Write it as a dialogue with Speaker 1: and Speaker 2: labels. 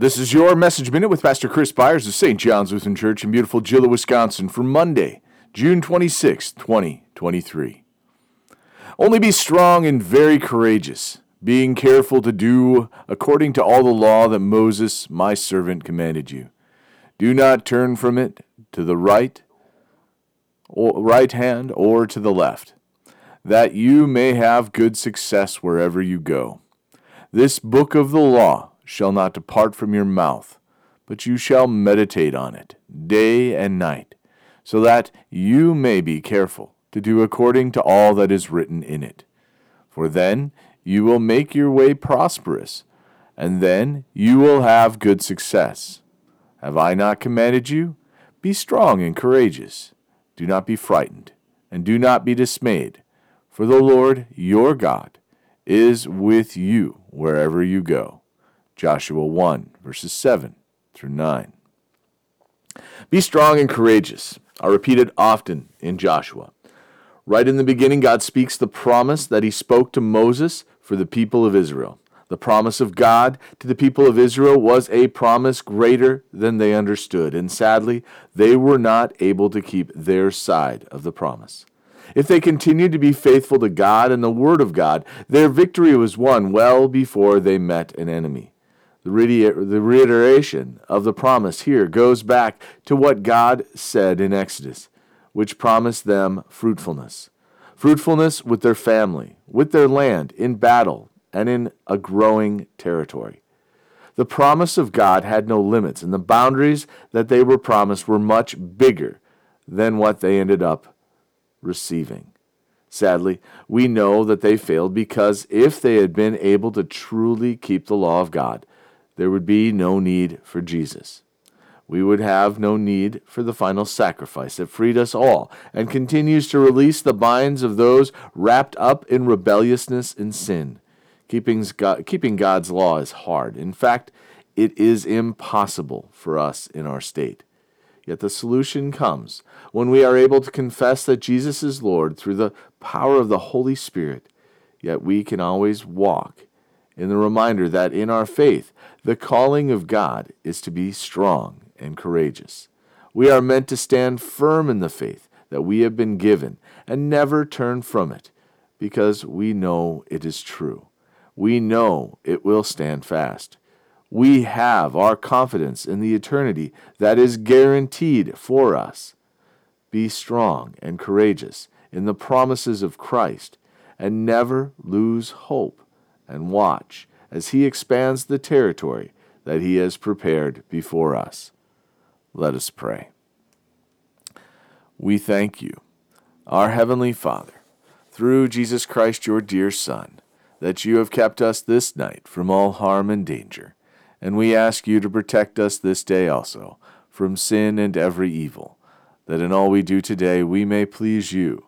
Speaker 1: This is your Message Minute with Pastor Chris Byers of St. John's Lutheran Church in beautiful Gila, Wisconsin for Monday, June 26, 2023. Only be strong and very courageous, being careful to do according to all the law that Moses, my servant, commanded you. Do not turn from it to the right, or right hand, or to the left, that you may have good success wherever you go. This book of the law shall not depart from your mouth, but you shall meditate on it day and night, so that you may be careful to do according to all that is written in it. For then you will make your way prosperous, and then you will have good success. Have I not commanded you? Be strong and courageous. Do not be frightened, and do not be dismayed, for the Lord your God is with you wherever you go. Joshua 1, verses 7 through 9. Be strong and courageous are repeated often in Joshua. Right in the beginning, God speaks the promise that he spoke to Moses for the people of Israel. The promise of God to the people of Israel was a promise greater than they understood, and sadly, they were not able to keep their side of the promise. If they continued to be faithful to God and the Word of God, their victory was won well before they met an enemy. The reiteration of the promise here goes back to what God said in Exodus, which promised them fruitfulness. Fruitfulness with their family, with their land, in battle, and in a growing territory. The promise of God had no limits, and the boundaries that they were promised were much bigger than what they ended up receiving. Sadly, we know that they failed because if they had been able to truly keep the law of God, there would be no need for Jesus. We would have no need for the final sacrifice that freed us all and continues to release the binds of those wrapped up in rebelliousness and sin. Keeping, God's law is hard. In fact, it is impossible for us in our state. Yet the solution comes when we are able to confess that Jesus is Lord through the power of the Holy Spirit. Yet we can always walk in the reminder that in our faith, the calling of God is to be strong and courageous. We are meant to stand firm in the faith that we have been given and never turn from it because we know it is true. We know it will stand fast. We have our confidence in the eternity that is guaranteed for us. Be strong and courageous in the promises of Christ and never lose hope and watch as He expands the territory that He has prepared before us. Let us pray. We thank you, our Heavenly Father, through Jesus Christ, your dear Son, that you have kept us this night from all harm and danger, and we ask you to protect us this day also from sin and every evil, that in all we do today we may please you